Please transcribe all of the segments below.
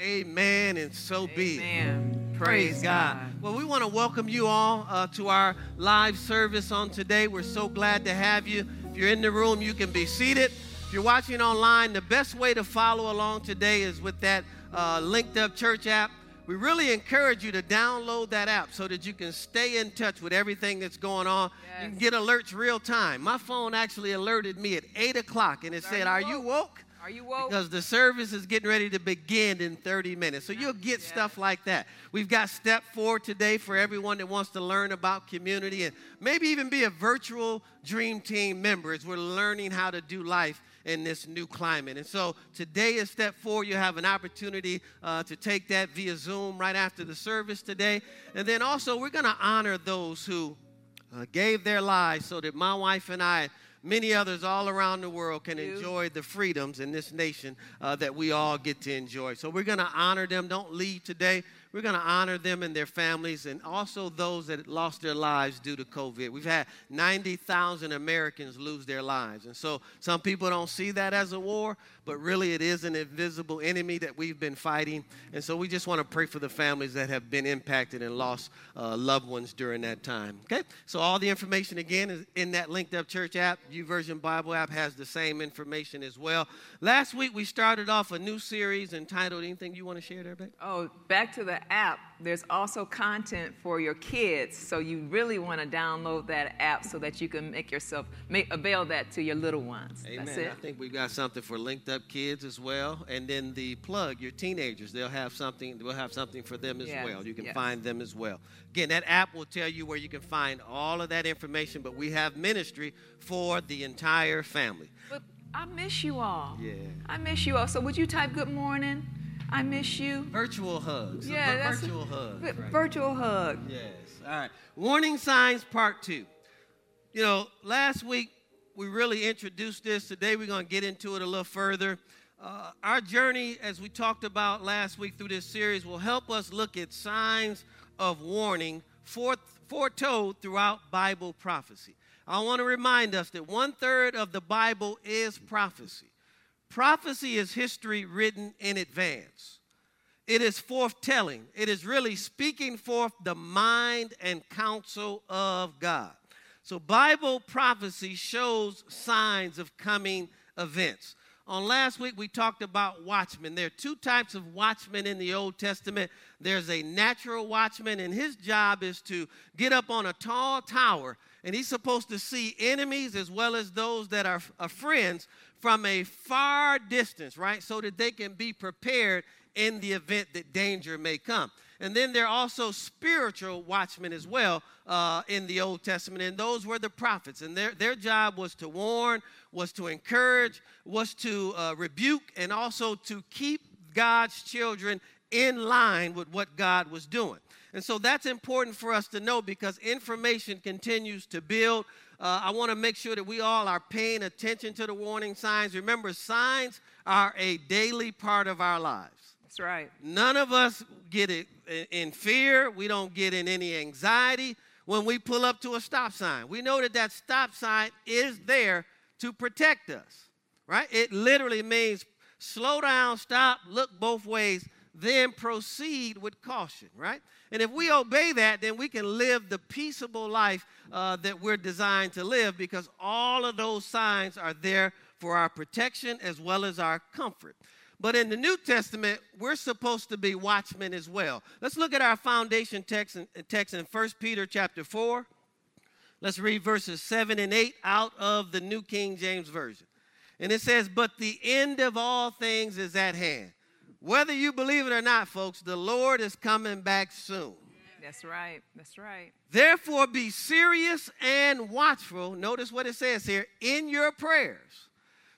Amen, and so be it. Amen. Praise God. Well, we want to welcome you all uh, to our live service on today. We're so glad to have you. If you're in the room, you can be seated. If you're watching online, the best way to follow along today is with that uh, linked up church app. We really encourage you to download that app so that you can stay in touch with everything that's going on. Yes. You can get alerts real time. My phone actually alerted me at 8 o'clock and it said, Are you woke? Are you woke? Because the service is getting ready to begin in 30 minutes. So you'll get Yes. stuff like that. We've got step four today for everyone that wants to learn about community and maybe even be a virtual dream team member as we're learning how to do life in this new climate. And so today is step four. You have an opportunity uh, to take that via Zoom right after the service today. And then also, we're going to honor those who uh, gave their lives so that my wife and I, many others all around the world, can enjoy the freedoms in this nation uh, that we all get to enjoy. So we're going to honor them. Don't leave today. We're going to honor them and their families and also those that lost their lives due to COVID. We've had 90,000 Americans lose their lives. And so some people don't see that as a war, but really it is an invisible enemy that we've been fighting. And so we just want to pray for the families that have been impacted and lost uh, loved ones during that time. Okay? So all the information again is in that linked up church app. YouVersion Bible app has the same information as well. Last week we started off a new series entitled Anything You Want to Share there, babe? Oh, back to the app. There's also content for your kids, so you really want to download that app so that you can make yourself make avail that to your little ones. Amen. That's it. I think we've got something for linked up kids as well, and then the plug your teenagers. They'll have something. We'll have something for them as Yes, well. You can yes. find them as well. Again, that app will tell you where you can find all of that information. But we have ministry for the entire family. But I miss you all. Yeah. I miss you all. So would you type good morning? I miss you. Virtual hugs. Yeah, that's virtual hugs. Vi- right. Virtual hug. Yes. All right. Warning signs, part two. You know, last week we really introduced this. Today we're going to get into it a little further. Uh, our journey, as we talked about last week through this series, will help us look at signs of warning foretold throughout Bible prophecy. I want to remind us that one third of the Bible is prophecy. Prophecy is history written in advance. It is forthtelling. It is really speaking forth the mind and counsel of God. So, Bible prophecy shows signs of coming events. On last week, we talked about watchmen. There are two types of watchmen in the Old Testament. There's a natural watchman, and his job is to get up on a tall tower, and he's supposed to see enemies as well as those that are, are friends from a far distance, right? So that they can be prepared in the event that danger may come. And then there are also spiritual watchmen as well uh, in the Old Testament, and those were the prophets. And their, their job was to warn, was to encourage, was to uh, rebuke, and also to keep God's children in line with what God was doing. And so that's important for us to know because information continues to build. Uh, I want to make sure that we all are paying attention to the warning signs. Remember, signs are a daily part of our lives. That's right. None of us get it in- in fear. We don't get in any anxiety when we pull up to a stop sign. We know that that stop sign is there to protect us, right? It literally means slow down, stop, look both ways, then proceed with caution, right? And if we obey that, then we can live the peaceable life uh, that we're designed to live because all of those signs are there for our protection as well as our comfort. But in the New Testament, we're supposed to be watchmen as well. Let's look at our foundation text in, text in 1 Peter chapter 4. Let's read verses 7 and 8 out of the New King James Version. And it says, But the end of all things is at hand. Whether you believe it or not, folks, the Lord is coming back soon. That's right. That's right. Therefore, be serious and watchful. Notice what it says here in your prayers.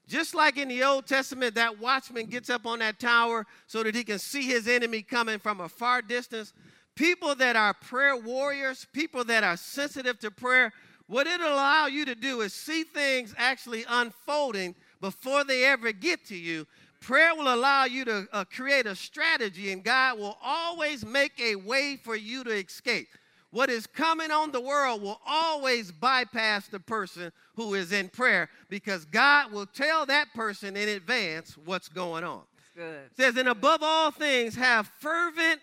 Just like in the Old Testament, that watchman gets up on that tower so that he can see his enemy coming from a far distance. People that are prayer warriors, people that are sensitive to prayer, what it'll allow you to do is see things actually unfolding before they ever get to you. Prayer will allow you to uh, create a strategy, and God will always make a way for you to escape. What is coming on the world will always bypass the person who is in prayer because God will tell that person in advance what's going on. Good. It says, and above all things, have fervent,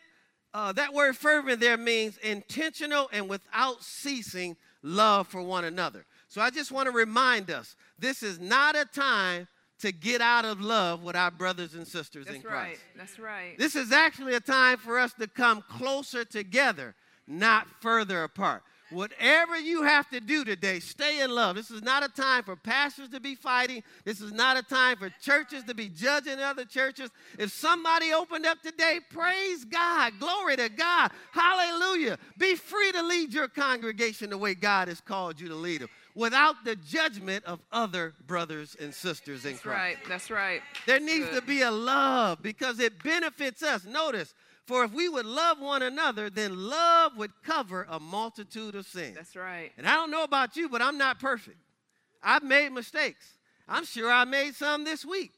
uh, that word fervent there means intentional and without ceasing love for one another. So I just want to remind us this is not a time to get out of love with our brothers and sisters That's in right. Christ. That's right. This is actually a time for us to come closer together, not further apart. Whatever you have to do today, stay in love. This is not a time for pastors to be fighting. This is not a time for churches to be judging other churches. If somebody opened up today, praise God. Glory to God. Hallelujah. Be free to lead your congregation the way God has called you to lead them without the judgment of other brothers and sisters in That's Christ. right. That's right. There needs Good. to be a love because it benefits us. Notice, for if we would love one another, then love would cover a multitude of sins. That's right. And I don't know about you, but I'm not perfect. I've made mistakes. I'm sure I made some this week.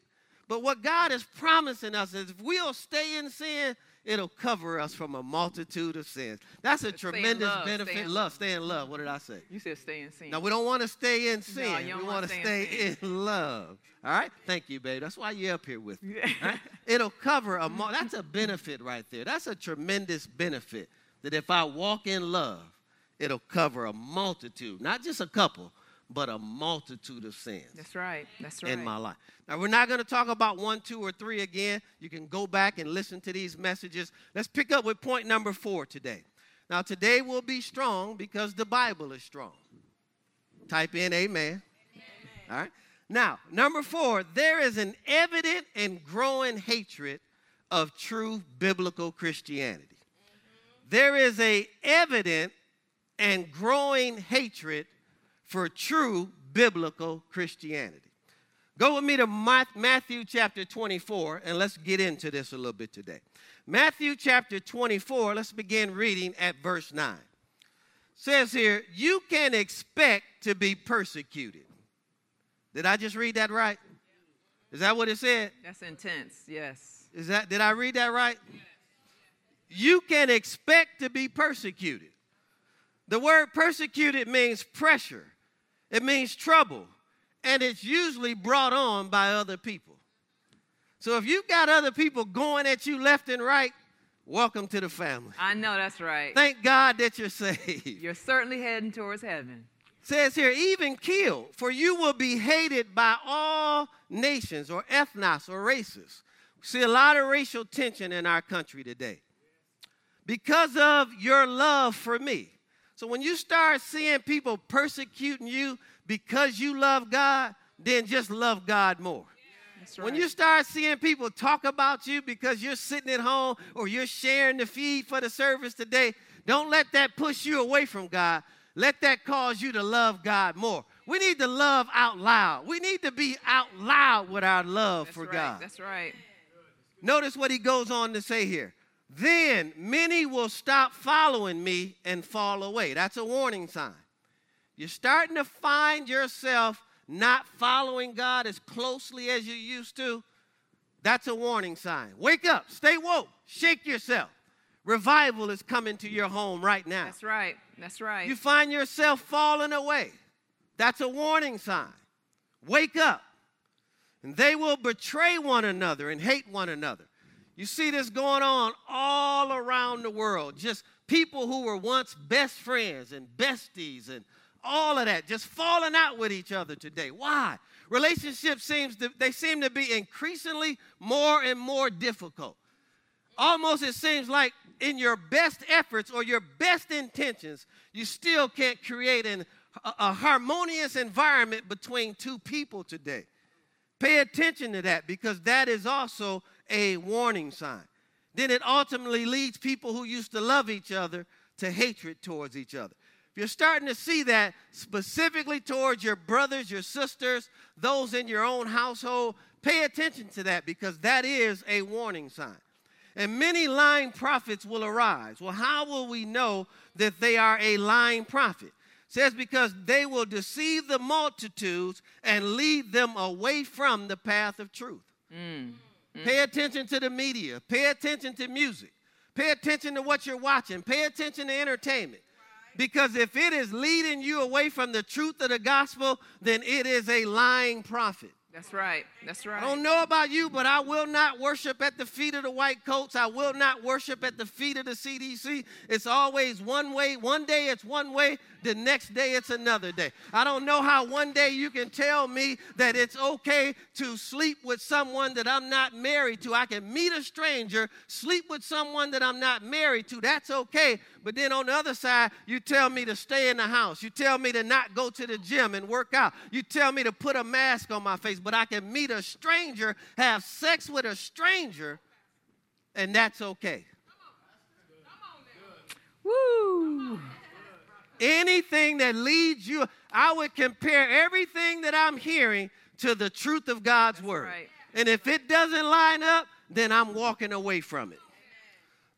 But what God is promising us is if we'll stay in sin, it'll cover us from a multitude of sins. That's a Stay tremendous love, benefit. in love, stay in love. What did I say? You said stay in sin. Now, we don't want to stay in sin. don't we wanna stay stay in in love. All right? Thank you, babe. That's why you're up here with me. Right? It'll cover a mul- that's a benefit right there. That's a tremendous benefit that if I walk in love, it'll cover a multitude, not just a couple, but a multitude of sins That's right. That's right. in my life. Now, we're not going to talk about one, two, or three again. You can go back and listen to these messages. Let's pick up with point number four today. Now, today will be strong because the Bible is strong. Type in amen. All right. Now, number four, there is an evident and growing hatred of true biblical Christianity. Mm-hmm. There is a evident and growing hatred for true biblical Christianity. Go with me to Matthew chapter 24, and let's get into this a little bit today. Matthew chapter 24, let's begin reading at verse 9. Says here, you can expect to be persecuted. Did I just read that right? Is that what it said? That's intense. Yes. Is that did I read that right? You can expect to be persecuted. The word persecuted means pressure. It means trouble, and it's usually brought on by other people. So if you've got other people going at you left and right, welcome to the family. I know that's right. Thank God that you're saved. You're certainly heading towards heaven. says here, even killed, for you will be hated by all nations or ethnos or races. We see a lot of racial tension in our country today because of your love for me. So when you start seeing people persecuting you because you love God, then just love God more. Right. When you start seeing people talk about you because you're sitting at home or you're sharing the feed for the service today, don't let that push you away from God. Let that cause you to love God more. We need to love out loud. We need to be out loud with our love that's for right. God. That's right. Notice what he goes on to say here. Then many will stop following me and fall away. That's a warning sign. You're starting to find yourself not following God as closely as you used to. That's a warning sign. Wake up, stay woke, shake yourself. Revival is coming to your home right now. That's right. That's right. You find yourself falling away. That's a warning sign. Wake up. And they will betray one another and hate one another. You see this going on all around the world. Just people who were once best friends and besties and all of that just falling out with each other today. Why? Relationships seems to, they seem to be increasingly more and more difficult. Almost it seems like in your best efforts or your best intentions, you still can't create an, a, a harmonious environment between two people today. Pay attention to that because that is also a warning sign. Then it ultimately leads people who used to love each other to hatred towards each other. If you're starting to see that specifically towards your brothers, your sisters, those in your own household, pay attention to that because that is a warning sign. And many lying prophets will arise. Well, how will we know that they are a lying prophet? Says because they will deceive the multitudes and lead them away from the path of truth. Mm. Mm-hmm. Pay attention to the media. Pay attention to music. Pay attention to what you're watching. Pay attention to entertainment. Because if it is leading you away from the truth of the gospel, then it is a lying prophet. That's right. That's right. I don't know about you, but I will not worship at the feet of the white coats. I will not worship at the feet of the CDC. It's always one way. One day it's one way, the next day it's another day. I don't know how one day you can tell me that it's okay to sleep with someone that I'm not married to. I can meet a stranger, sleep with someone that I'm not married to. That's okay. But then on the other side, you tell me to stay in the house. You tell me to not go to the gym and work out. You tell me to put a mask on my face. But I can meet a stranger, have sex with a stranger, and that's okay. Woo! Anything that leads you, I would compare everything that I'm hearing to the truth of God's That's word. right. And if it doesn't line up, then I'm walking away from it.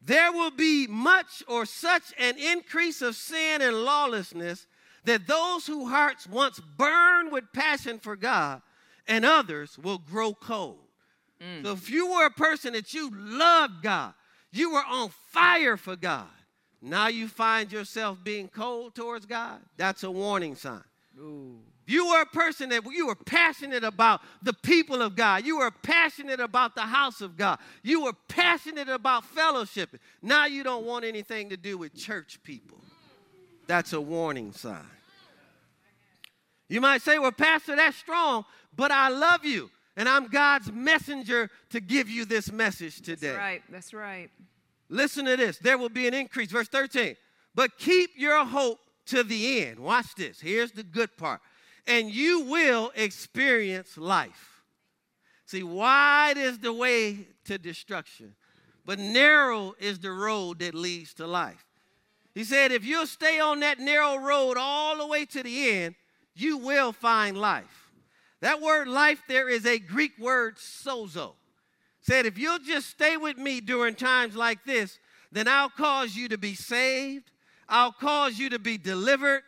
There will be much or such an increase of sin and lawlessness that those whose hearts once burned with passion for God and others will grow cold. Mm. So if you were a person that you loved God, you were on fire for God, now you find yourself being cold towards God, that's a warning sign. Ooh. You were a person that you were passionate about the people of God, you were passionate about the house of God, you were passionate about fellowship. Now you don't want anything to do with church people. That's a warning sign. You might say, Well, Pastor, that's strong, but I love you, and I'm God's messenger to give you this message today. That's right. That's right. Listen to this. There will be an increase. Verse 13. But keep your hope to the end. Watch this. Here's the good part. And you will experience life. See, wide is the way to destruction, but narrow is the road that leads to life. He said, if you'll stay on that narrow road all the way to the end, you will find life. That word life there is a Greek word sozo said, If you'll just stay with me during times like this, then I'll cause you to be saved. I'll cause you to be delivered.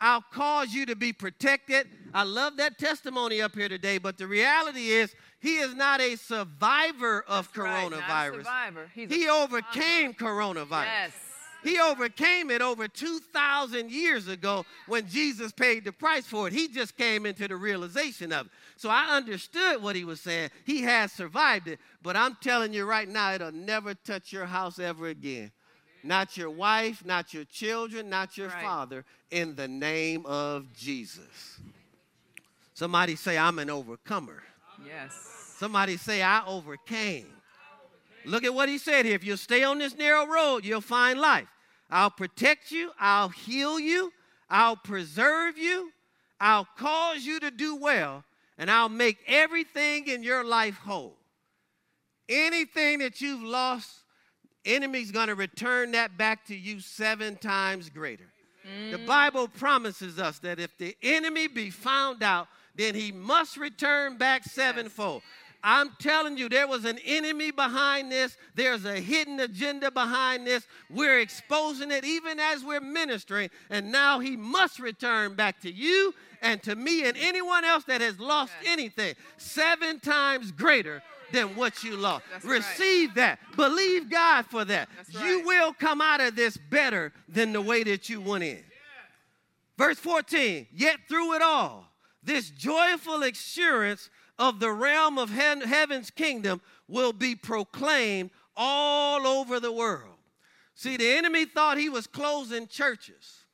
I'll cause you to be protected. I love that testimony up here today, but the reality is, he is not a survivor of Right, a coronavirus. survivor. He's a He overcame coronavirus. Yes. He overcame it over 2,000 years ago when Jesus paid the price for it. He just came into the realization of it. So I understood what he was saying. He has survived it. But I'm telling you right now, it'll never touch your house ever again. Not your wife, not your children, not your Right. father, in the name of Jesus. Somebody say, I'm an overcomer. Yes. Somebody say, I overcame. Look at what he said here. If you stay on this narrow road, you'll find life. I'll protect you, I'll heal you, I'll preserve you, I'll cause you to do well, and I'll make everything in your life whole. Anything that you've lost, enemy's going to return that back to you seven times greater. The mm. Bible promises us that if the enemy be found out, then he must return back sevenfold. I'm telling you, there was an enemy behind this. There's a hidden agenda behind this. We're exposing it even as we're ministering. And now he must return back to you and to me and anyone else that has lost Yes. anything seven times greater than what you lost. That's right. Receive that. Believe God for that. That's You right. will come out of this better than the way that you went in. Verse 14, yet through it all, this joyful assurance of the realm of heaven- heaven's kingdom will be proclaimed all over the world. See, the enemy thought he was closing churches,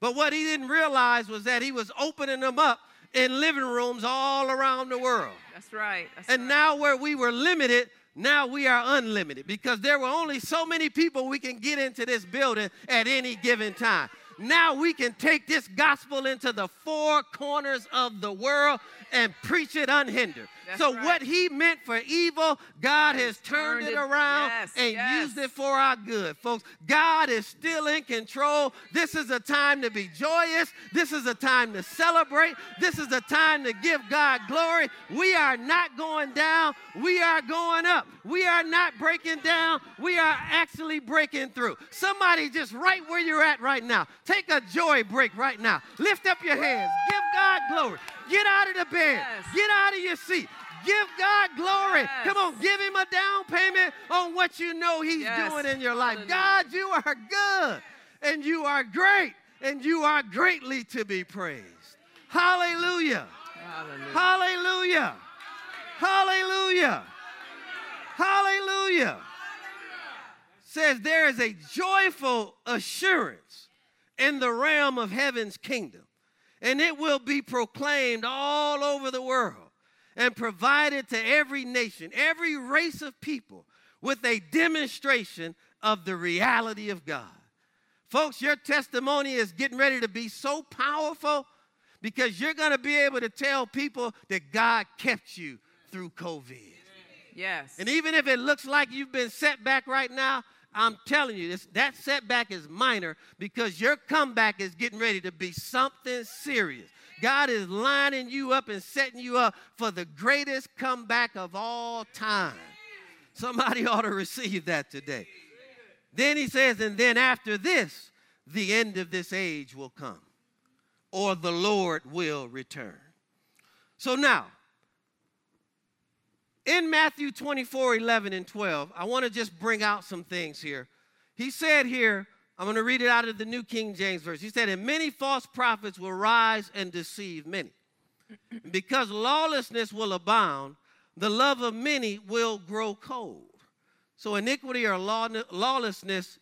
but what he didn't realize was that he was opening them up in living rooms all around the world. That's right. That's And right. now, where we were limited, now we are unlimited because there were only so many people we can get into this building at any given time. Now we can take this gospel into the four corners of the world and preach it unhindered. That's so, right. what he meant for evil, God has turned, turned it it- around yes, and yes. used it for our good. Folks, God is still in control. This is a time to be joyous. This is a time to celebrate. This is a time to give God glory. We are not going down, we are going up. We are not breaking down, we are actually breaking through. Somebody just right where you're at right now, take a joy break right now. Lift up your hands, give God glory. Get out of the bed, Yes. get out of your seat. Give God glory. Yes. Come on, give him a down payment on what you know he's Yes. doing in your life. Hallelujah. God, you are good and you are great and you are greatly to be praised. Hallelujah. Hallelujah. Hallelujah. Hallelujah. Hallelujah. Says there is a joyful assurance in the realm of heaven's kingdom, and it will be proclaimed all over the world and provided to every nation, every race of people with a demonstration of the reality of God. Folks, your testimony is getting ready to be so powerful because you're going to be able to tell people that God kept you through COVID. Yes. And even if it looks like you've been set back right now, I'm telling you, this, that setback is minor because your comeback is getting ready to be something serious. God is lining you up and setting you up for the greatest comeback of all time. Somebody ought to receive that today. Then he says, and then after this, the end of this age will come, or the Lord will return. So now, in Matthew 24, 11, and 12, I want to just bring out some things here. He said here, I'm going to read it out of the New King James Version. He said, And many false prophets will rise and deceive many. because lawlessness will abound, the love of many will grow cold. So iniquity or lawlessness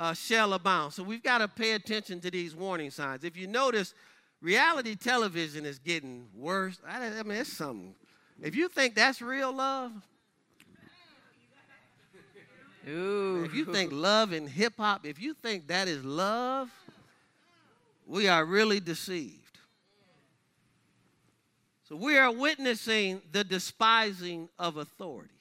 uh, shall abound. So we've got to pay attention to these warning signs. If you notice, reality television is getting worse. I, I mean, it's something. If you think that's real love, Ooh. if you think love in hip hop, if you think that is love, we are really deceived. So we are witnessing the despising of authority.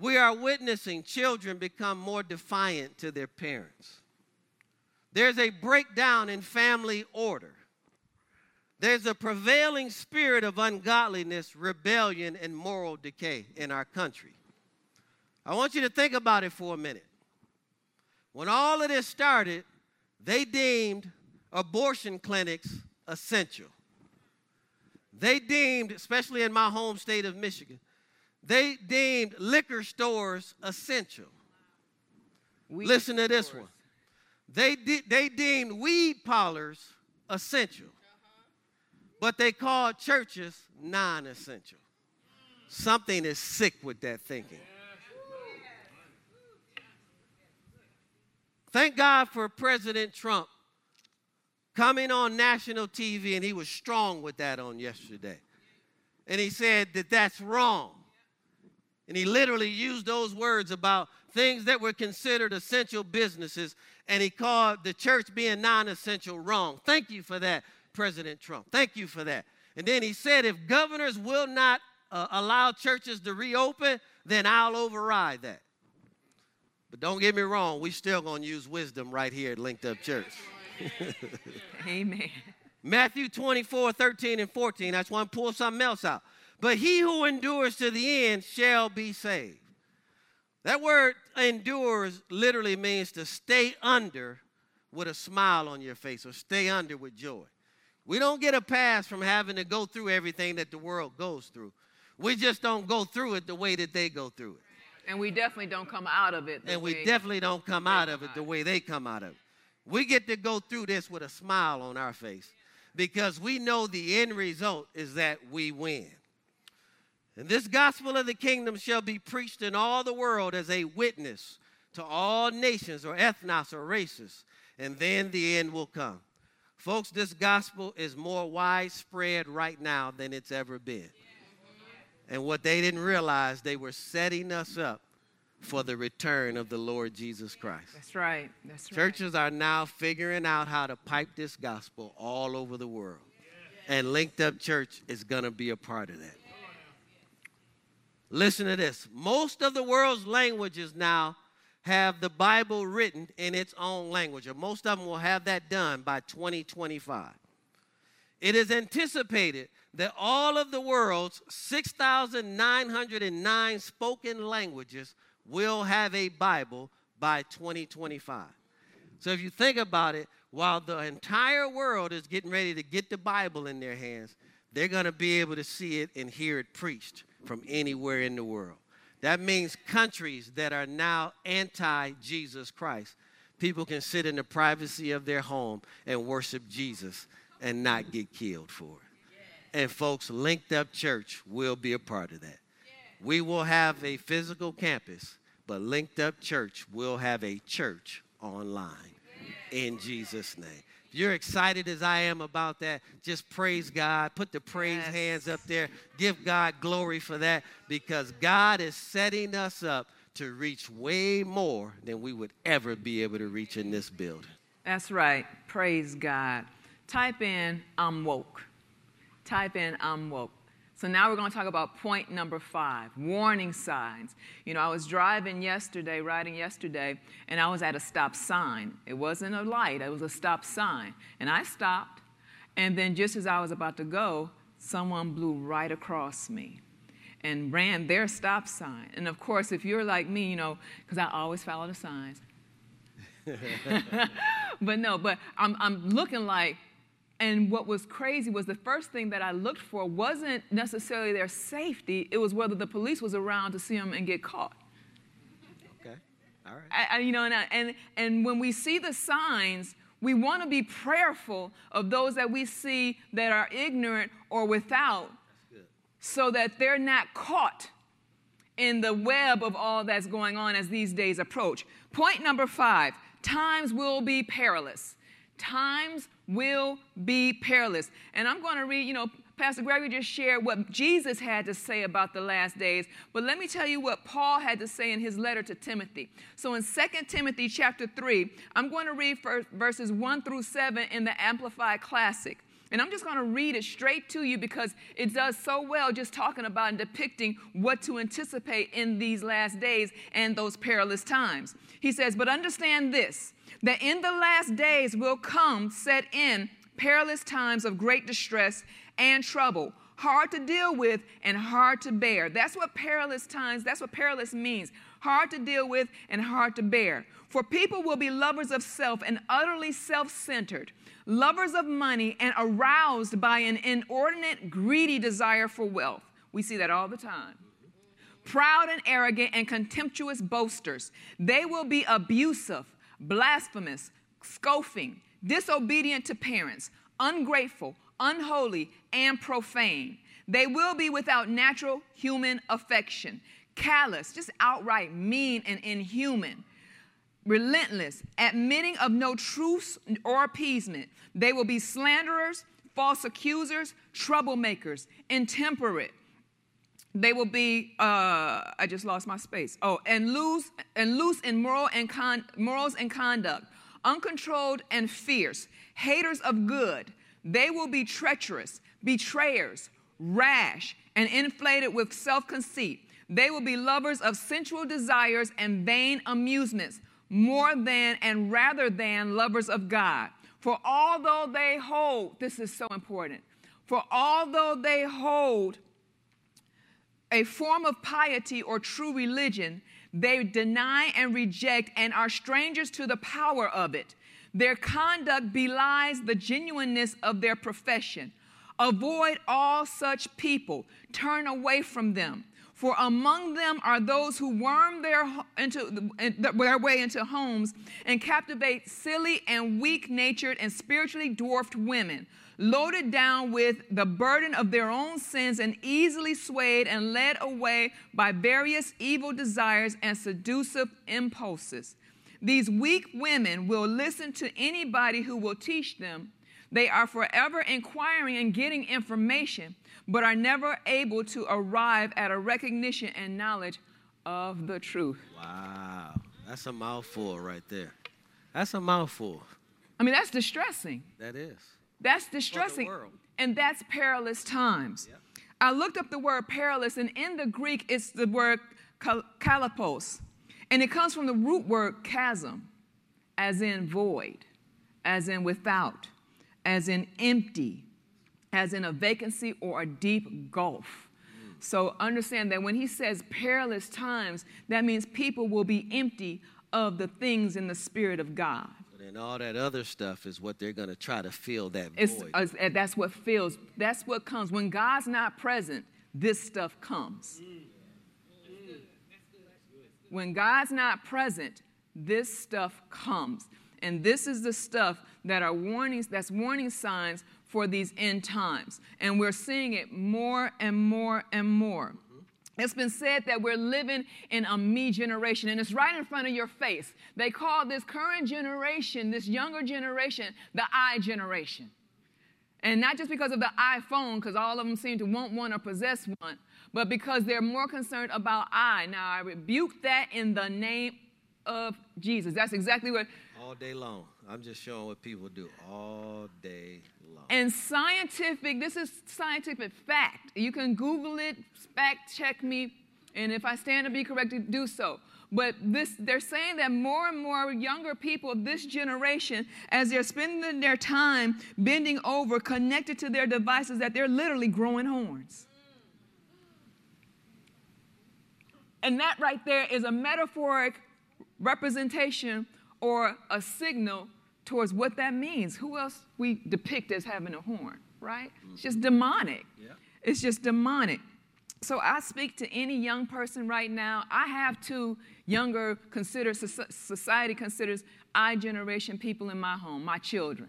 We are witnessing children become more defiant to their parents. There's a breakdown in family order. There's a prevailing spirit of ungodliness, rebellion, and moral decay in our country. I want you to think about it for a minute. When all of this started, they deemed abortion clinics essential. They deemed, especially in my home state of Michigan, they deemed liquor stores essential. Weed Listen to this stores. one. They, de- they deemed weed parlors essential, but they call churches non essential. Something is sick with that thinking. Thank God for President Trump coming on national TV, and he was strong with that on yesterday. And he said that that's wrong. And he literally used those words about things that were considered essential businesses, and he called the church being non essential wrong. Thank you for that, President Trump. Thank you for that. And then he said, if governors will not uh, allow churches to reopen, then I'll override that. But don't get me wrong, we still gonna use wisdom right here at Linked Up Church. Amen. Matthew 24, 13, and 14. I just want to pull something else out. But he who endures to the end shall be saved. That word endures literally means to stay under with a smile on your face or stay under with joy. We don't get a pass from having to go through everything that the world goes through. We just don't go through it the way that they go through it. And we definitely don't come out of it. and we definitely don't come out of it the way they come out of it. We get to go through this with a smile on our face because we know the end result is that we win. And this gospel of the kingdom shall be preached in all the world as a witness to all nations or ethnos or races, and then the end will come. Folks, this gospel is more widespread right now than it's ever been. And what they didn't realize, they were setting us up for the return of the Lord Jesus Christ. That's right. That's right. Churches are now figuring out how to pipe this gospel all over the world. And Linked Up Church is going to be a part of that. Listen to this. Most of the world's languages now have the Bible written in its own language, or most of them will have that done by 2025. It is anticipated that all of the world's 6,909 spoken languages will have a Bible by 2025. So if you think about it, while the entire world is getting ready to get the Bible in their hands, they're going to be able to see it and hear it preached from anywhere in the world. That means countries that are now anti Jesus Christ, people can sit in the privacy of their home and worship Jesus and not get killed for it. And folks, Linked Up Church will be a part of that. We will have a physical campus, but Linked Up Church will have a church online in Jesus' name. If you're excited as I am about that, just praise God. Put the praise yes. hands up there. Give God glory for that because God is setting us up to reach way more than we would ever be able to reach in this building. That's right. Praise God. Type in, I'm woke. Type in, I'm woke. So now we're going to talk about point number five warning signs. You know, I was driving yesterday, riding yesterday, and I was at a stop sign. It wasn't a light, it was a stop sign. And I stopped, and then just as I was about to go, someone blew right across me and ran their stop sign. And of course, if you're like me, you know, because I always follow the signs. but no, but I'm, I'm looking like, and what was crazy was the first thing that I looked for wasn't necessarily their safety, it was whether the police was around to see them and get caught. Okay, all right. I, I, you know, and, I, and, and when we see the signs, we want to be prayerful of those that we see that are ignorant or without so that they're not caught in the web of all that's going on as these days approach. Point number five times will be perilous. Times will be perilous. And I'm going to read, you know, Pastor Gregory just shared what Jesus had to say about the last days, but let me tell you what Paul had to say in his letter to Timothy. So in 2 Timothy chapter 3, I'm going to read verses 1 through 7 in the Amplified Classic. And I'm just going to read it straight to you because it does so well just talking about and depicting what to anticipate in these last days and those perilous times. He says, But understand this, that in the last days will come, set in perilous times of great distress and trouble, hard to deal with and hard to bear. That's what perilous times, that's what perilous means hard to deal with and hard to bear. For people will be lovers of self and utterly self centered lovers of money, and aroused by an inordinate, greedy desire for wealth. We see that all the time. Proud and arrogant and contemptuous boasters. They will be abusive, blasphemous, scoffing, disobedient to parents, ungrateful, unholy, and profane. They will be without natural human affection, callous, just outright mean and inhuman relentless, admitting of no truce or appeasement. They will be slanderers, false accusers, troublemakers, intemperate. They will be, uh, I just lost my space. Oh, and loose and loose in moral and con- morals and conduct, uncontrolled and fierce, haters of good. They will be treacherous, betrayers, rash, and inflated with self conceit. They will be lovers of sensual desires and vain amusements more than and rather than lovers of God. For although they hold, this is so important, for although they hold a form of piety or true religion, they deny and reject and are strangers to the power of it. Their conduct belies the genuineness of their profession. Avoid all such people, turn away from them. For among them are those who worm their, into, their way into homes and captivate silly and weak natured and spiritually dwarfed women, loaded down with the burden of their own sins and easily swayed and led away by various evil desires and seductive impulses. These weak women will listen to anybody who will teach them. They are forever inquiring and getting information but are never able to arrive at a recognition and knowledge of the truth. Wow, that's a mouthful right there. That's a mouthful. I mean, that's distressing. That is. That's distressing. And that's perilous times. Yep. I looked up the word perilous, and in the Greek, it's the word chalepos. And it comes from the root word chasm, as in void, as in without, as in empty, as in a vacancy or a deep gulf. So understand that when he says perilous times, that means people will be empty of the things in the Spirit of God. And all that other stuff is what they're going to try to fill that void. Uh, that's what fills. That's what comes. When God's not present, this stuff comes. When God's not present, this stuff comes. And this is the stuff that are warnings, that's warning signs for these end times. And we're seeing it more and more and more. It's been said that we're living in a me generation, and it's right in front of your face. They call this current generation, this younger generation, the I generation. And not just because of the iPhone, because all of them seem to want one or possess one, but because they're more concerned about I. Now, I rebuke that in the name of Jesus. That's exactly what. All day long. I'm just showing what people do all day. And scientific, this is scientific fact. You can Google it, fact check me, and if I stand to be corrected, do so. But this, they're saying that more and more younger people of this generation, as they're spending their time bending over, connected to their devices, that they're literally growing horns. And that right there is a metaphoric representation or a signal towards what that means. Who else we depict as having a horn, right? It's mm-hmm. just demonic. Yeah. It's just demonic. So I speak to any young person right now. I have two younger consider society considers I generation people in my home, my children.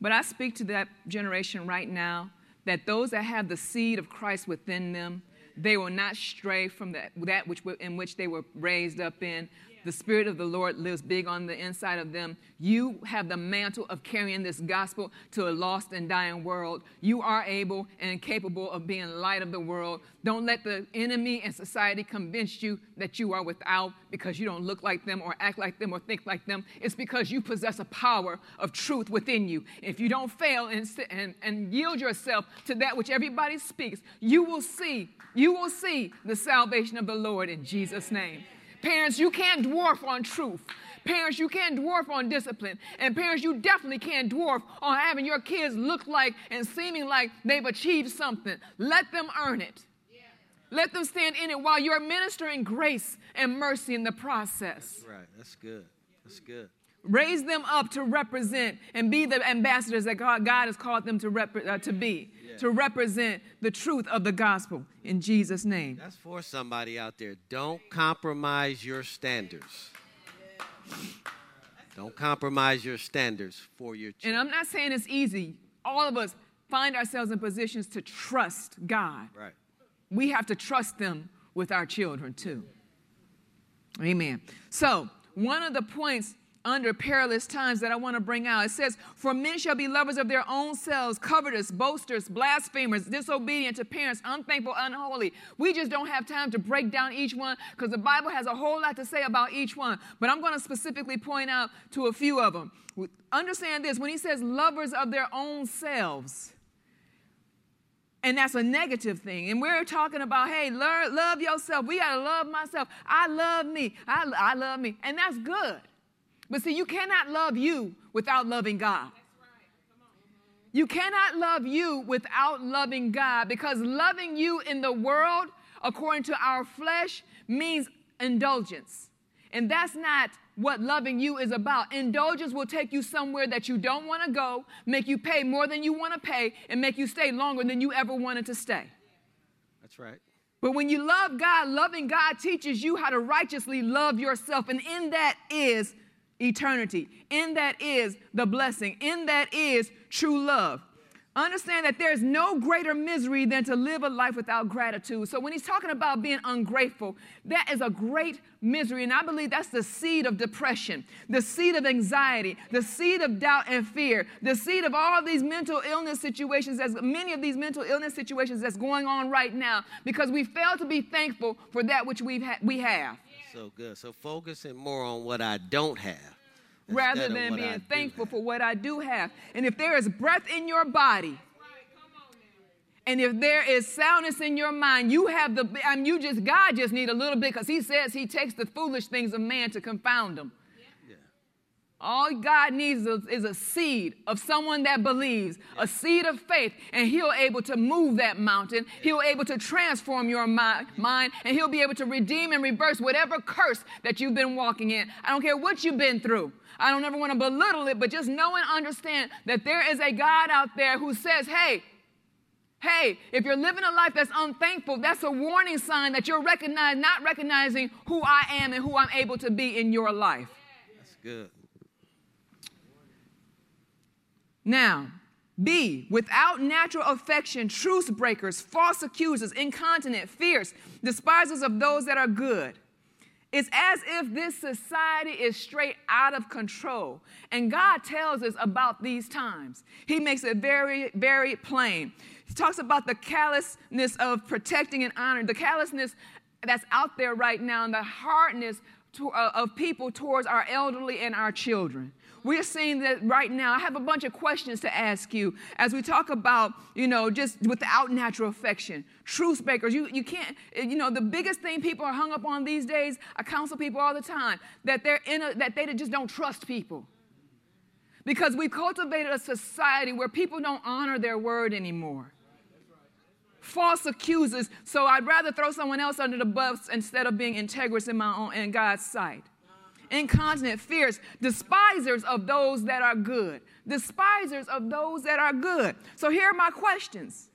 But I speak to that generation right now that those that have the seed of Christ within them, they will not stray from that, that which, in which they were raised up in. The Spirit of the Lord lives big on the inside of them. You have the mantle of carrying this gospel to a lost and dying world. You are able and capable of being light of the world. Don't let the enemy and society convince you that you are without because you don't look like them or act like them or think like them. It's because you possess a power of truth within you. If you don't fail and, and, and yield yourself to that which everybody speaks, you will see, you will see the salvation of the Lord in Jesus' name. Parents, you can't dwarf on truth. Parents, you can't dwarf on discipline. And parents, you definitely can't dwarf on having your kids look like and seeming like they've achieved something. Let them earn it. Let them stand in it while you're ministering grace and mercy in the process. Right, that's good. That's good. Raise them up to represent and be the ambassadors that God, God has called them to, rep- uh, to be, yeah. to represent the truth of the gospel in Jesus' name. That's for somebody out there. Don't compromise your standards. Don't compromise your standards for your children. And I'm not saying it's easy. All of us find ourselves in positions to trust God. Right. We have to trust them with our children too. Amen. So, one of the points under perilous times that I want to bring out. It says, For men shall be lovers of their own selves, covetous, boasters, blasphemers, disobedient to parents, unthankful, unholy. We just don't have time to break down each one because the Bible has a whole lot to say about each one. But I'm going to specifically point out to a few of them. Understand this when he says lovers of their own selves, and that's a negative thing. And we're talking about, hey, love, love yourself. We got to love myself. I love me. I, I love me. And that's good. But see, you cannot love you without loving God. You cannot love you without loving God because loving you in the world, according to our flesh, means indulgence. And that's not what loving you is about. Indulgence will take you somewhere that you don't want to go, make you pay more than you want to pay, and make you stay longer than you ever wanted to stay. That's right. But when you love God, loving God teaches you how to righteously love yourself. And in that is eternity. In that is the blessing. In that is true love. Understand that there's no greater misery than to live a life without gratitude. So when he's talking about being ungrateful, that is a great misery. And I believe that's the seed of depression, the seed of anxiety, the seed of doubt and fear, the seed of all these mental illness situations, as many of these mental illness situations that's going on right now, because we fail to be thankful for that which we've ha- we have. So good. So focusing more on what I don't have. Rather than being thankful for what I do have. And if there is breath in your body, and if there is soundness in your mind, you have the, I mean, you just, God just need a little bit because He says He takes the foolish things of man to confound them. All God needs is, is, a seed of someone that believes, a seed of faith, and He'll able to move that mountain. He'll able to transform your mind, and He'll be able to redeem and reverse whatever curse that you've been walking in. I don't care what you've been through. I don't ever want to belittle it, but just know and understand that there is a God out there who says, "Hey, Hey, if you're living a life that's unthankful, that's a warning sign that you're recognize, not recognizing who I am and who I'm able to be in your life. That's good. Now, B, without natural affection, truce breakers, false accusers, incontinent, fierce, despisers of those that are good. It's as if this society is straight out of control. And God tells us about these times. He makes it very, very plain. He talks about the callousness of protecting and honoring, the callousness that's out there right now, and the hardness to, uh, of people towards our elderly and our children. We're seeing that right now. I have a bunch of questions to ask you as we talk about, you know, just without natural affection. Truth breakers, you, you can't, you know, the biggest thing people are hung up on these days, I counsel people all the time, that they're in a, that they just don't trust people. Because we've cultivated a society where people don't honor their word anymore false accusers. So I'd rather throw someone else under the bus instead of being integrous in my own in God's sight incontinent, fierce, despisers of those that are good. Despisers of those that are good. So here are my questions.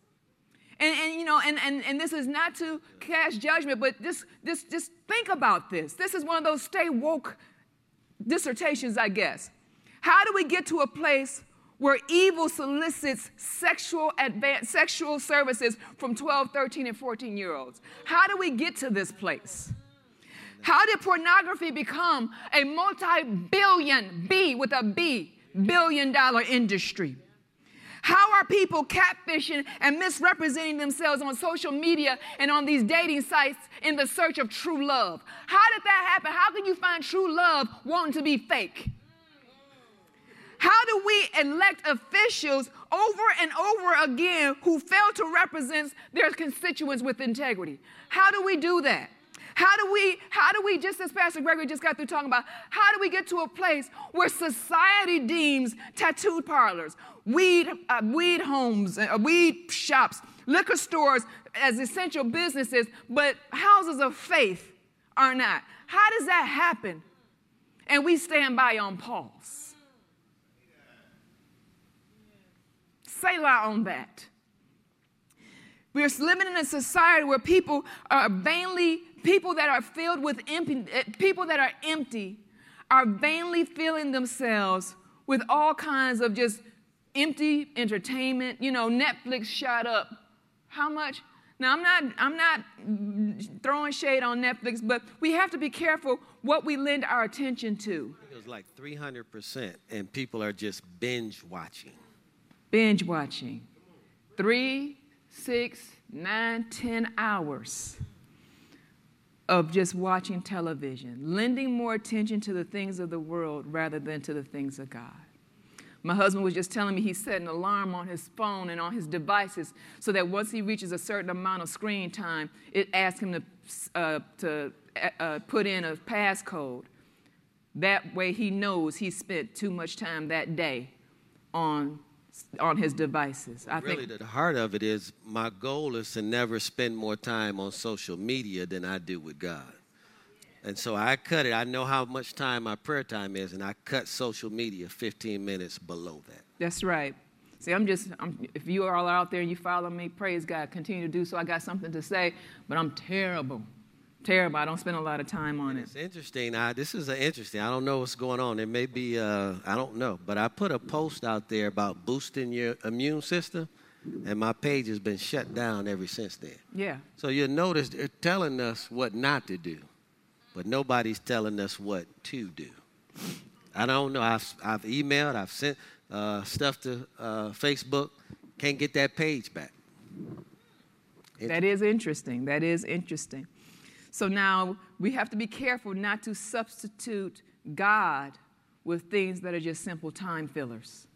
And, and you know, and, and, and this is not to cast judgment, but just, just, just think about this. This is one of those stay woke dissertations, I guess. How do we get to a place where evil solicits sexual advance, sexual services from 12, 13, and 14 year olds? How do we get to this place? How did pornography become a multi billion, B with a B, billion dollar industry? How are people catfishing and misrepresenting themselves on social media and on these dating sites in the search of true love? How did that happen? How can you find true love wanting to be fake? How do we elect officials over and over again who fail to represent their constituents with integrity? How do we do that? How do we, how do we, just as Pastor Gregory just got through talking about, how do we get to a place where society deems tattoo parlors, weed, uh, weed homes, uh, weed shops, liquor stores as essential businesses, but houses of faith are not? How does that happen? And we stand by on pause. Selah on that. We're living in a society where people are vainly people that are filled with empty, eh, people that are empty are vainly filling themselves with all kinds of just empty entertainment. You know, Netflix shot up. How much? Now I'm not I'm not throwing shade on Netflix, but we have to be careful what we lend our attention to. It was like 300%, and people are just binge watching. Binge watching. Three, six, nine, ten hours of just watching television, lending more attention to the things of the world rather than to the things of God. My husband was just telling me he set an alarm on his phone and on his devices so that once he reaches a certain amount of screen time, it asks him to, uh, to uh, put in a passcode. That way he knows he spent too much time that day on on his devices. I think really, think, the heart of it is my goal is to never spend more time on social media than I do with God. And so I cut it. I know how much time my prayer time is, and I cut social media 15 minutes below that. That's right. See, I'm just, I'm, if you are all out there and you follow me, praise God, continue to do so. I got something to say, but I'm terrible terrible. I don't spend a lot of time on it. It's interesting. I, this is interesting. I don't know what's going on. It may be, uh, I don't know. But I put a post out there about boosting your immune system, and my page has been shut down ever since then. Yeah. So you'll notice they're telling us what not to do, but nobody's telling us what to do. I don't know. I've, I've emailed, I've sent uh, stuff to uh, Facebook. Can't get that page back. That is interesting. That is interesting. So now we have to be careful not to substitute God with things that are just simple time fillers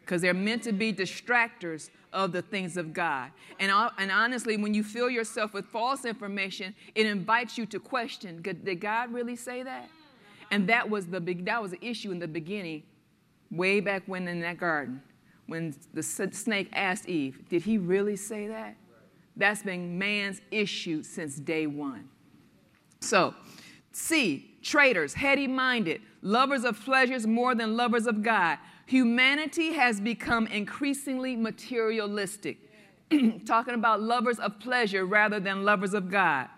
because they're meant to be distractors of the things of God. And, and honestly, when you fill yourself with false information, it invites you to question did God really say that? And that was the big, that was the issue in the beginning, way back when in that garden, when the snake asked Eve, Did he really say that? That's been man's issue since day one. So, C, traitors, heady minded, lovers of pleasures more than lovers of God. Humanity has become increasingly materialistic, talking about lovers of pleasure rather than lovers of God.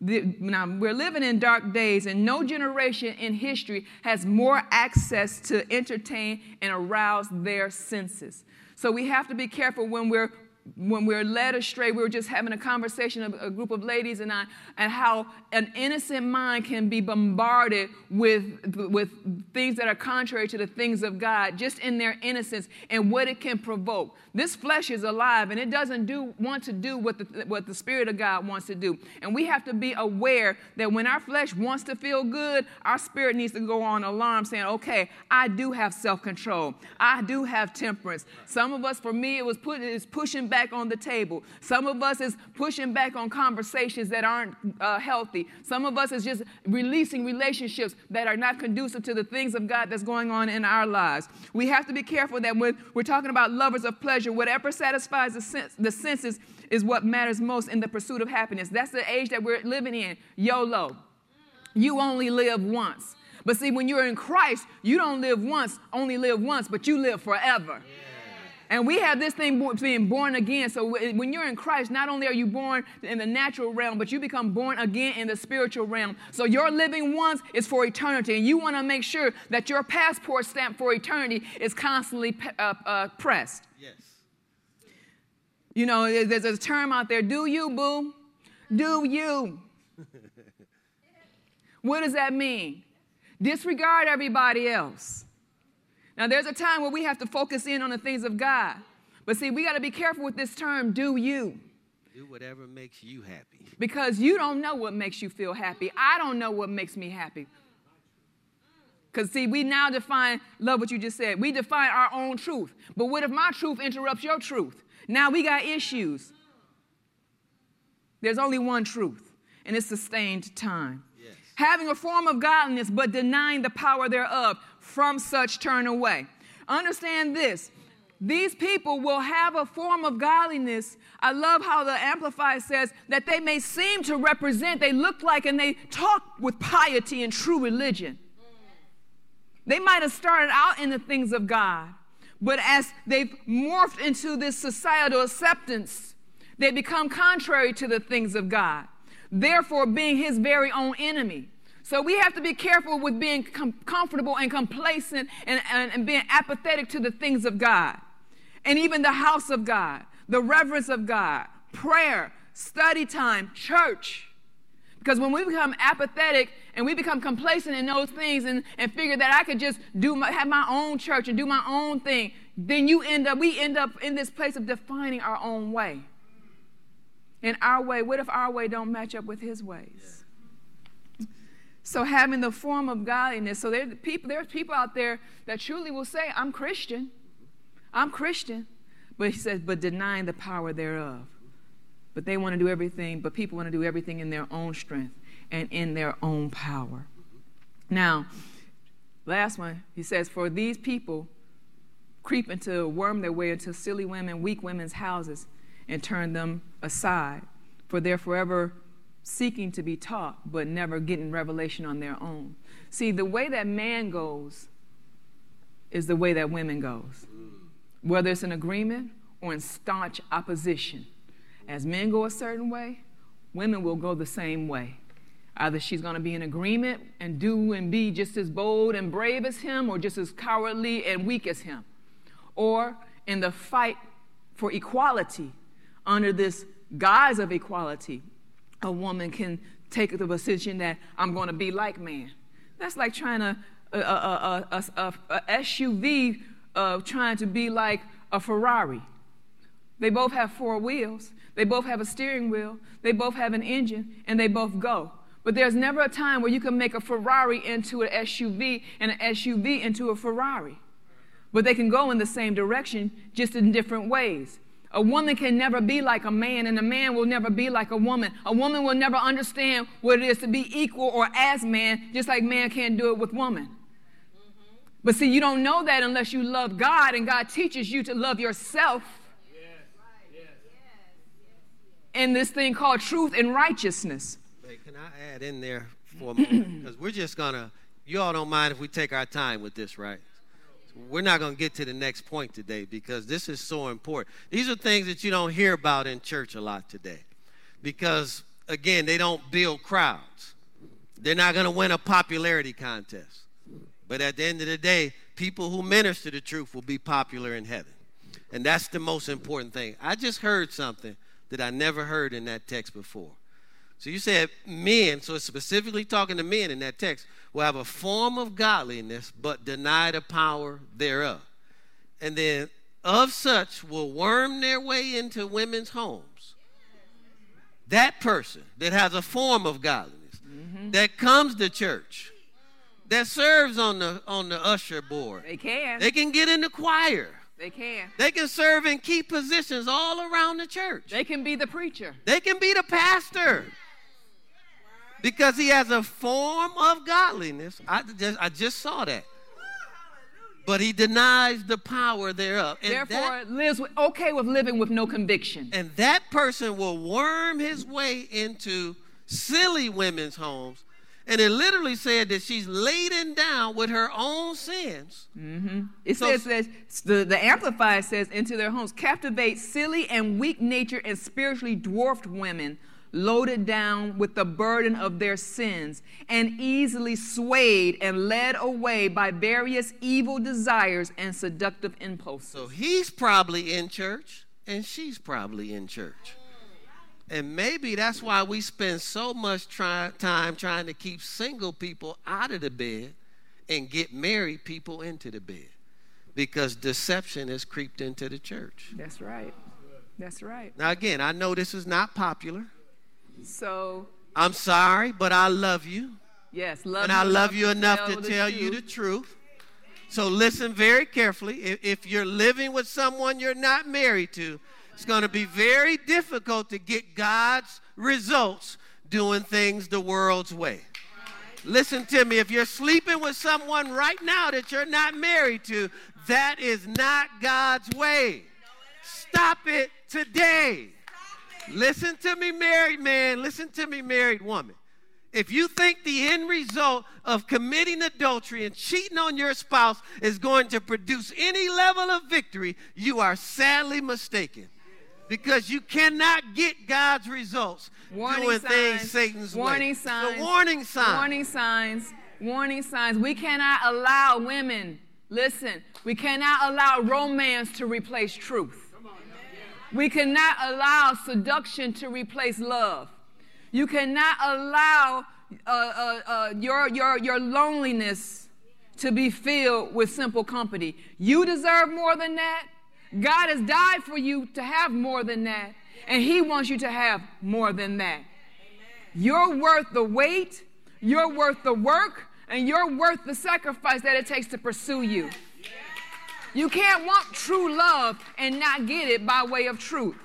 The, now, we're living in dark days, and no generation in history has more access to entertain and arouse their senses. So we have to be careful when we're when we're led astray, we were just having a conversation, a, a, group of ladies and I, and how an innocent mind can be bombarded with, with things that are contrary to the things of God, just in their innocence and what it can provoke. This flesh is alive and it doesn't do, want to do what the, what the Spirit of God wants to do. And we have to be aware that when our flesh wants to feel good, our spirit needs to go on alarm saying, okay, I do have self control, I do have temperance. Some of us, for me, it was put, it's pushing back on the table. Some of us is pushing back on conversations that aren't uh, healthy. Some of us is just releasing relationships that are not conducive to the things of God that's going on in our lives. We have to be careful that when we're talking about lovers of pleasure, whatever satisfies the, sense, the senses is what matters most in the pursuit of happiness. That's the age that we're living in. YOLO. You only live once. But see, when you're in Christ, you don't live once, only live once, but you live forever. Yeah. And we have this thing being born again. So when you're in Christ, not only are you born in the natural realm, but you become born again in the spiritual realm. So your living once is for eternity. And you want to make sure that your passport stamp for eternity is constantly uh, uh, pressed. Yes. You know, there's a term out there do you, boo? Do you? what does that mean? Disregard everybody else. Now, there's a time where we have to focus in on the things of God. But see, we got to be careful with this term, do you. Do whatever makes you happy. Because you don't know what makes you feel happy. I don't know what makes me happy. Because, see, we now define, love what you just said, we define our own truth. But what if my truth interrupts your truth? Now we got issues. There's only one truth, and it's sustained time. Yes. Having a form of godliness, but denying the power thereof from such turn away. Understand this. These people will have a form of godliness. I love how the Amplified says that they may seem to represent, they look like, and they talk with piety and true religion. They might have started out in the things of God, but as they've morphed into this societal acceptance, they become contrary to the things of God, therefore, being his very own enemy. So we have to be careful with being com- comfortable and complacent and, and, and being apathetic to the things of God. And even the house of God, the reverence of God, prayer, study time, church. Because when we become apathetic and we become complacent in those things and, and figure that I could just do my, have my own church and do my own thing, then you end up, we end up in this place of defining our own way. In our way, what if our way don't match up with his ways? So having the form of godliness. So there's people, there's people out there that truly will say, I'm Christian. I'm Christian. But he says, but denying the power thereof. But they want to do everything, but people want to do everything in their own strength and in their own power. Now, last one, he says, for these people creep into, worm their way into silly women, weak women's houses, and turn them aside. For they're forever seeking to be taught, but never getting revelation on their own. See, the way that man goes is the way that women goes, whether it's in agreement or in staunch opposition. As men go a certain way, women will go the same way. Either she's going to be in agreement and do and be just as bold and brave as him, or just as cowardly and weak as him. Or in the fight for equality under this guise of equality, a woman can take the position that I'm going to be like man. That's like trying to, uh, uh, uh, a, a, a, a SUV uh, trying to be like a Ferrari. They both have four wheels, they both have a steering wheel, they both have an engine, and they both go. But there's never a time where you can make a Ferrari into an SUV and an SUV into a Ferrari. But they can go in the same direction, just in different ways. A woman can never be like a man, and a man will never be like a woman. A woman will never understand what it is to be equal or as man, just like man can't do it with woman. But see, you don't know that unless you love God, and God teaches you to love yourself in this thing called truth and righteousness. Hey, can I add in there for a moment? Because we're just going to, you all don't mind if we take our time with this, right? We're not going to get to the next point today because this is so important. These are things that you don't hear about in church a lot today because, again, they don't build crowds. They're not going to win a popularity contest. But at the end of the day, people who minister the truth will be popular in heaven. And that's the most important thing. I just heard something that I never heard in that text before. So you said men, so it's specifically talking to men in that text, will have a form of godliness but deny the power thereof. And then of such will worm their way into women's homes. That person that has a form of godliness, mm-hmm. that comes to church, that serves on the on the usher board. They can. They can get in the choir. They can. They can serve in key positions all around the church. They can be the preacher. They can be the pastor. Because he has a form of godliness. I just, I just saw that. But he denies the power thereof. And Therefore, that, lives with, okay with living with no conviction. And that person will worm his way into silly women's homes and it literally said that she's laden down with her own sins. Mm-hmm. It so, says that the, the Amplified says, into their homes, captivate silly and weak nature and spiritually dwarfed women, loaded down with the burden of their sins, and easily swayed and led away by various evil desires and seductive impulses. So he's probably in church, and she's probably in church. And maybe that's why we spend so much try, time trying to keep single people out of the bed and get married people into the bed because deception has creeped into the church. That's right. That's right. Now, again, I know this is not popular. So, I'm sorry, but I love you. Yes, love and I love you enough to tell you the truth. So, listen very carefully. If, if you're living with someone you're not married to, it's going to be very difficult to get God's results doing things the world's way. Listen to me. If you're sleeping with someone right now that you're not married to, that is not God's way. Stop it today. Listen to me, married man. Listen to me, married woman. If you think the end result of committing adultery and cheating on your spouse is going to produce any level of victory, you are sadly mistaken because you cannot get God's results warning doing signs, things Satan's warning way. Signs, the warning signs. Warning signs. Warning signs. We cannot allow women, listen, we cannot allow romance to replace truth. We cannot allow seduction to replace love. You cannot allow uh, uh, uh, your, your, your loneliness to be filled with simple company. You deserve more than that. God has died for you to have more than that, and He wants you to have more than that. You're worth the wait, you're worth the work, and you're worth the sacrifice that it takes to pursue you. You can't want true love and not get it by way of truth.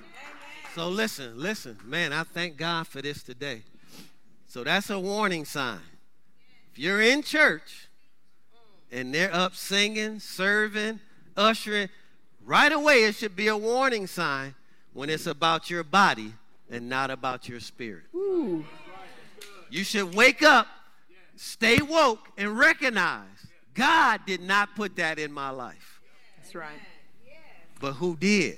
So listen, listen, man, I thank God for this today. So that's a warning sign. If you're in church and they're up singing, serving, ushering, Right away, it should be a warning sign when it's about your body and not about your spirit. Ooh. You should wake up, stay woke, and recognize God did not put that in my life. That's right. But who did?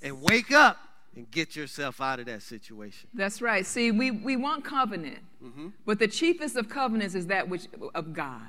And wake up and get yourself out of that situation. That's right. See, we, we want covenant, mm-hmm. but the chiefest of covenants is that which of God.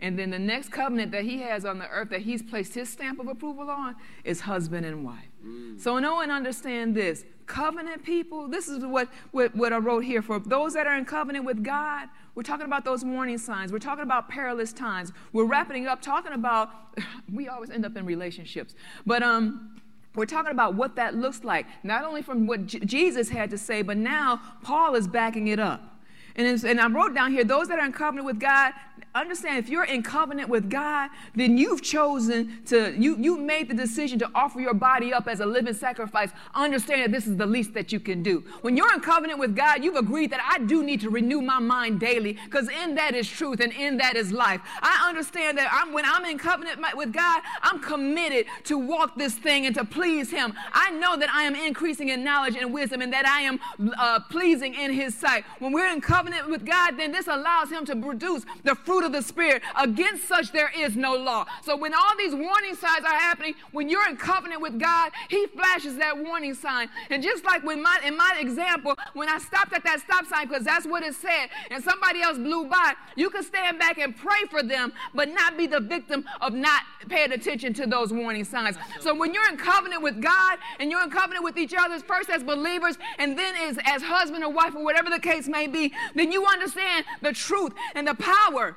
And then the next covenant that he has on the earth that he's placed his stamp of approval on is husband and wife. Mm. So know and understand this. Covenant people, this is what, what, what I wrote here. For those that are in covenant with God, we're talking about those warning signs. We're talking about perilous times. We're wrapping up talking about, we always end up in relationships. But um, we're talking about what that looks like, not only from what J- Jesus had to say, but now Paul is backing it up. And, and I wrote down here those that are in covenant with God, understand if you're in covenant with God, then you've chosen to, you, you made the decision to offer your body up as a living sacrifice. Understand that this is the least that you can do. When you're in covenant with God, you've agreed that I do need to renew my mind daily because in that is truth and in that is life. I understand that I'm, when I'm in covenant with God, I'm committed to walk this thing and to please Him. I know that I am increasing in knowledge and wisdom and that I am uh, pleasing in His sight. When we're in covenant, covenant with God, then this allows him to produce the fruit of the Spirit. Against such there is no law. So when all these warning signs are happening, when you're in covenant with God, he flashes that warning sign. And just like when my in my example, when I stopped at that stop sign, because that's what it said, and somebody else blew by, you can stand back and pray for them, but not be the victim of not paying attention to those warning signs. So when you're in covenant with God and you're in covenant with each other, first as believers, and then as, as husband or wife or whatever the case may be, then you understand the truth and the power.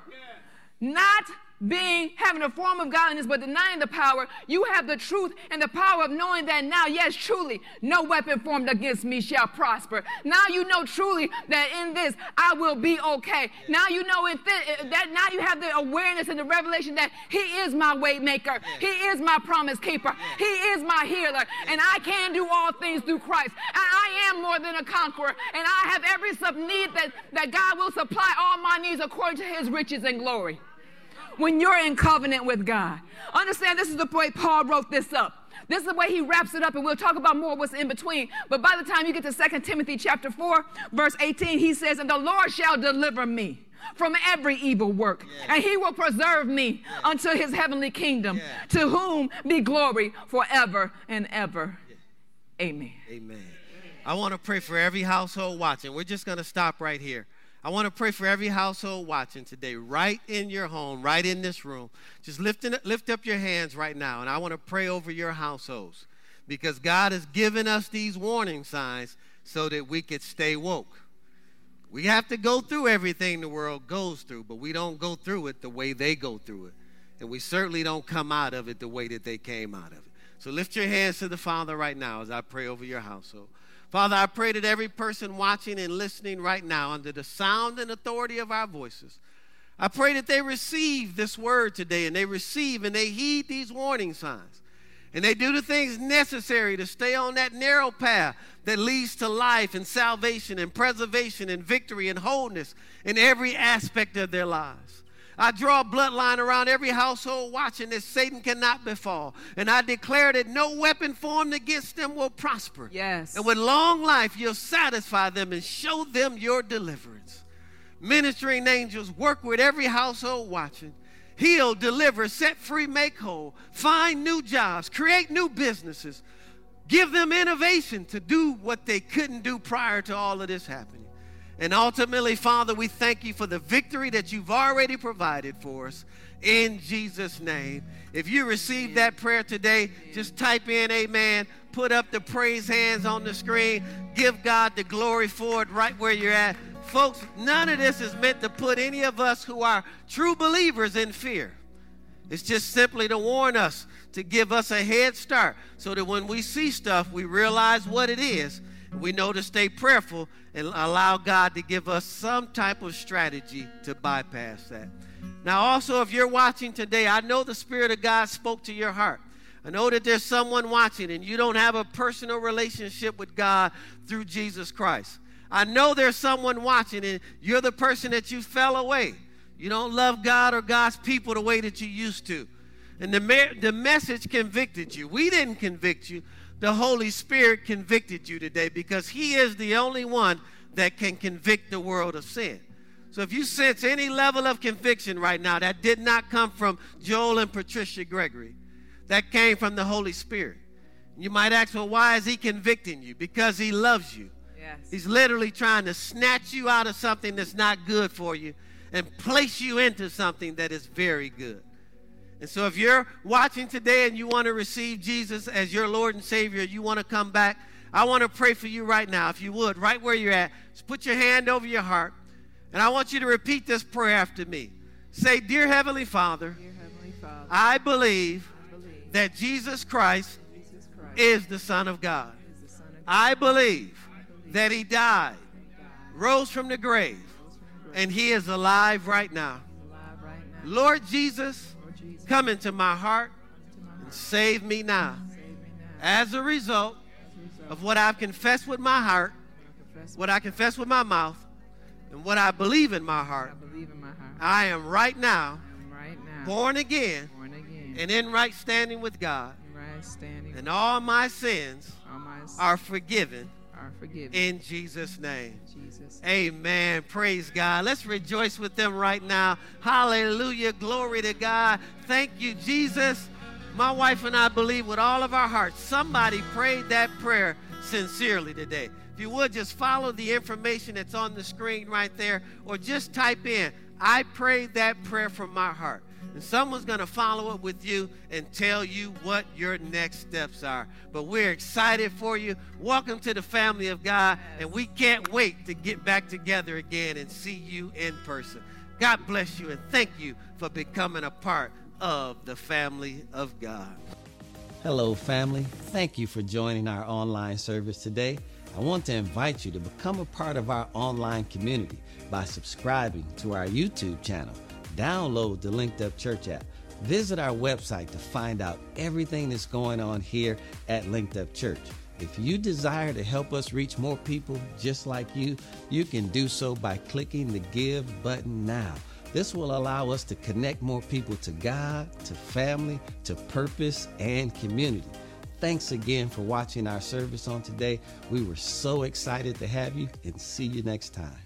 Not being having a form of godliness but denying the power. You have the truth and the power of knowing that now yes truly no weapon formed against me shall prosper. Now you know truly that in this i will be okay. Now you know in th- that now you have the awareness and the revelation that he is my way maker. He is my promise keeper. He is my healer. And i can do all things through christ. And i am more than a conqueror. And i have every sub need that, that god will supply all my needs according to his riches and glory when you're in covenant with God. Understand this is the way Paul wrote this up. This is the way he wraps it up, and we'll talk about more what's in between. But by the time you get to 2 Timothy chapter 4, verse 18, he says, And the Lord shall deliver me from every evil work, and he will preserve me unto his heavenly kingdom, to whom be glory forever and ever. Amen. Amen. I want to pray for every household watching. We're just going to stop right here. I want to pray for every household watching today, right in your home, right in this room. Just lift, in, lift up your hands right now, and I want to pray over your households because God has given us these warning signs so that we could stay woke. We have to go through everything the world goes through, but we don't go through it the way they go through it. And we certainly don't come out of it the way that they came out of it. So lift your hands to the Father right now as I pray over your household. Father, I pray that every person watching and listening right now, under the sound and authority of our voices, I pray that they receive this word today and they receive and they heed these warning signs. And they do the things necessary to stay on that narrow path that leads to life and salvation and preservation and victory and wholeness in every aspect of their lives. I draw a bloodline around every household watching that Satan cannot befall. And I declare that no weapon formed against them will prosper. Yes. And with long life, you'll satisfy them and show them your deliverance. Ministering angels work with every household watching. Heal, deliver, set free, make whole. Find new jobs, create new businesses. Give them innovation to do what they couldn't do prior to all of this happening. And ultimately, Father, we thank you for the victory that you've already provided for us in Jesus' name. If you received that prayer today, just type in amen, put up the praise hands on the screen, give God the glory for it right where you're at. Folks, none of this is meant to put any of us who are true believers in fear. It's just simply to warn us, to give us a head start so that when we see stuff, we realize what it is. We know to stay prayerful and allow God to give us some type of strategy to bypass that. Now, also, if you're watching today, I know the Spirit of God spoke to your heart. I know that there's someone watching and you don't have a personal relationship with God through Jesus Christ. I know there's someone watching and you're the person that you fell away. You don't love God or God's people the way that you used to. And the, the message convicted you. We didn't convict you, the Holy Spirit convicted you today because He is the only one that can convict the world of sin. So if you sense any level of conviction right now, that did not come from Joel and Patricia Gregory, that came from the Holy Spirit. You might ask, well, why is He convicting you? Because He loves you. Yes. He's literally trying to snatch you out of something that's not good for you and place you into something that is very good. And so, if you're watching today and you want to receive Jesus as your Lord and Savior, you want to come back, I want to pray for you right now. If you would, right where you're at, just put your hand over your heart. And I want you to repeat this prayer after me. Say, Dear Heavenly Father, Dear Heavenly Father, I believe I believe that Jesus Christ Jesus Christ is the Son of God. is Son of God. I believe that He died, God, rose from the grave, from the grave, and He is right now. alive right now. Lord Jesus, come into my heart come into my and save me now. Save me now. As a result As a result, of what I've confessed with my heart, what I confess with my mouth, and what I believe in my heart, I believe in my heart. I am right now I am right now born again and in right standing with God, and right standing. and all my sins all my sins are forgiven are forgiven. In Jesus' name. Jesus. Amen. Praise God. Let's rejoice with them right now. Hallelujah. Glory to God. Thank you, Jesus. My wife and I believe with all of our hearts somebody prayed that prayer sincerely today. If you would just follow the information that's on the screen right there, or just type in, I prayed that prayer from my heart. And someone's going to follow up with you and tell you what your next steps are. But we're excited for you. Welcome to the family of God. And we can't wait to get back together again and see you in person. God bless you and thank you for becoming a part of the family of God. Hello, family. Thank you for joining our online service today. I want to invite you to become a part of our online community by subscribing to our YouTube channel. Download the Linked Up Church app. Visit our website to find out everything that's going on here at Linked Up Church. If you desire to help us reach more people just like you, you can do so by clicking the Give button now. This will allow us to connect more people to God, to family, to purpose, and community. Thanks again for watching our service on today. We were so excited to have you and see you next time.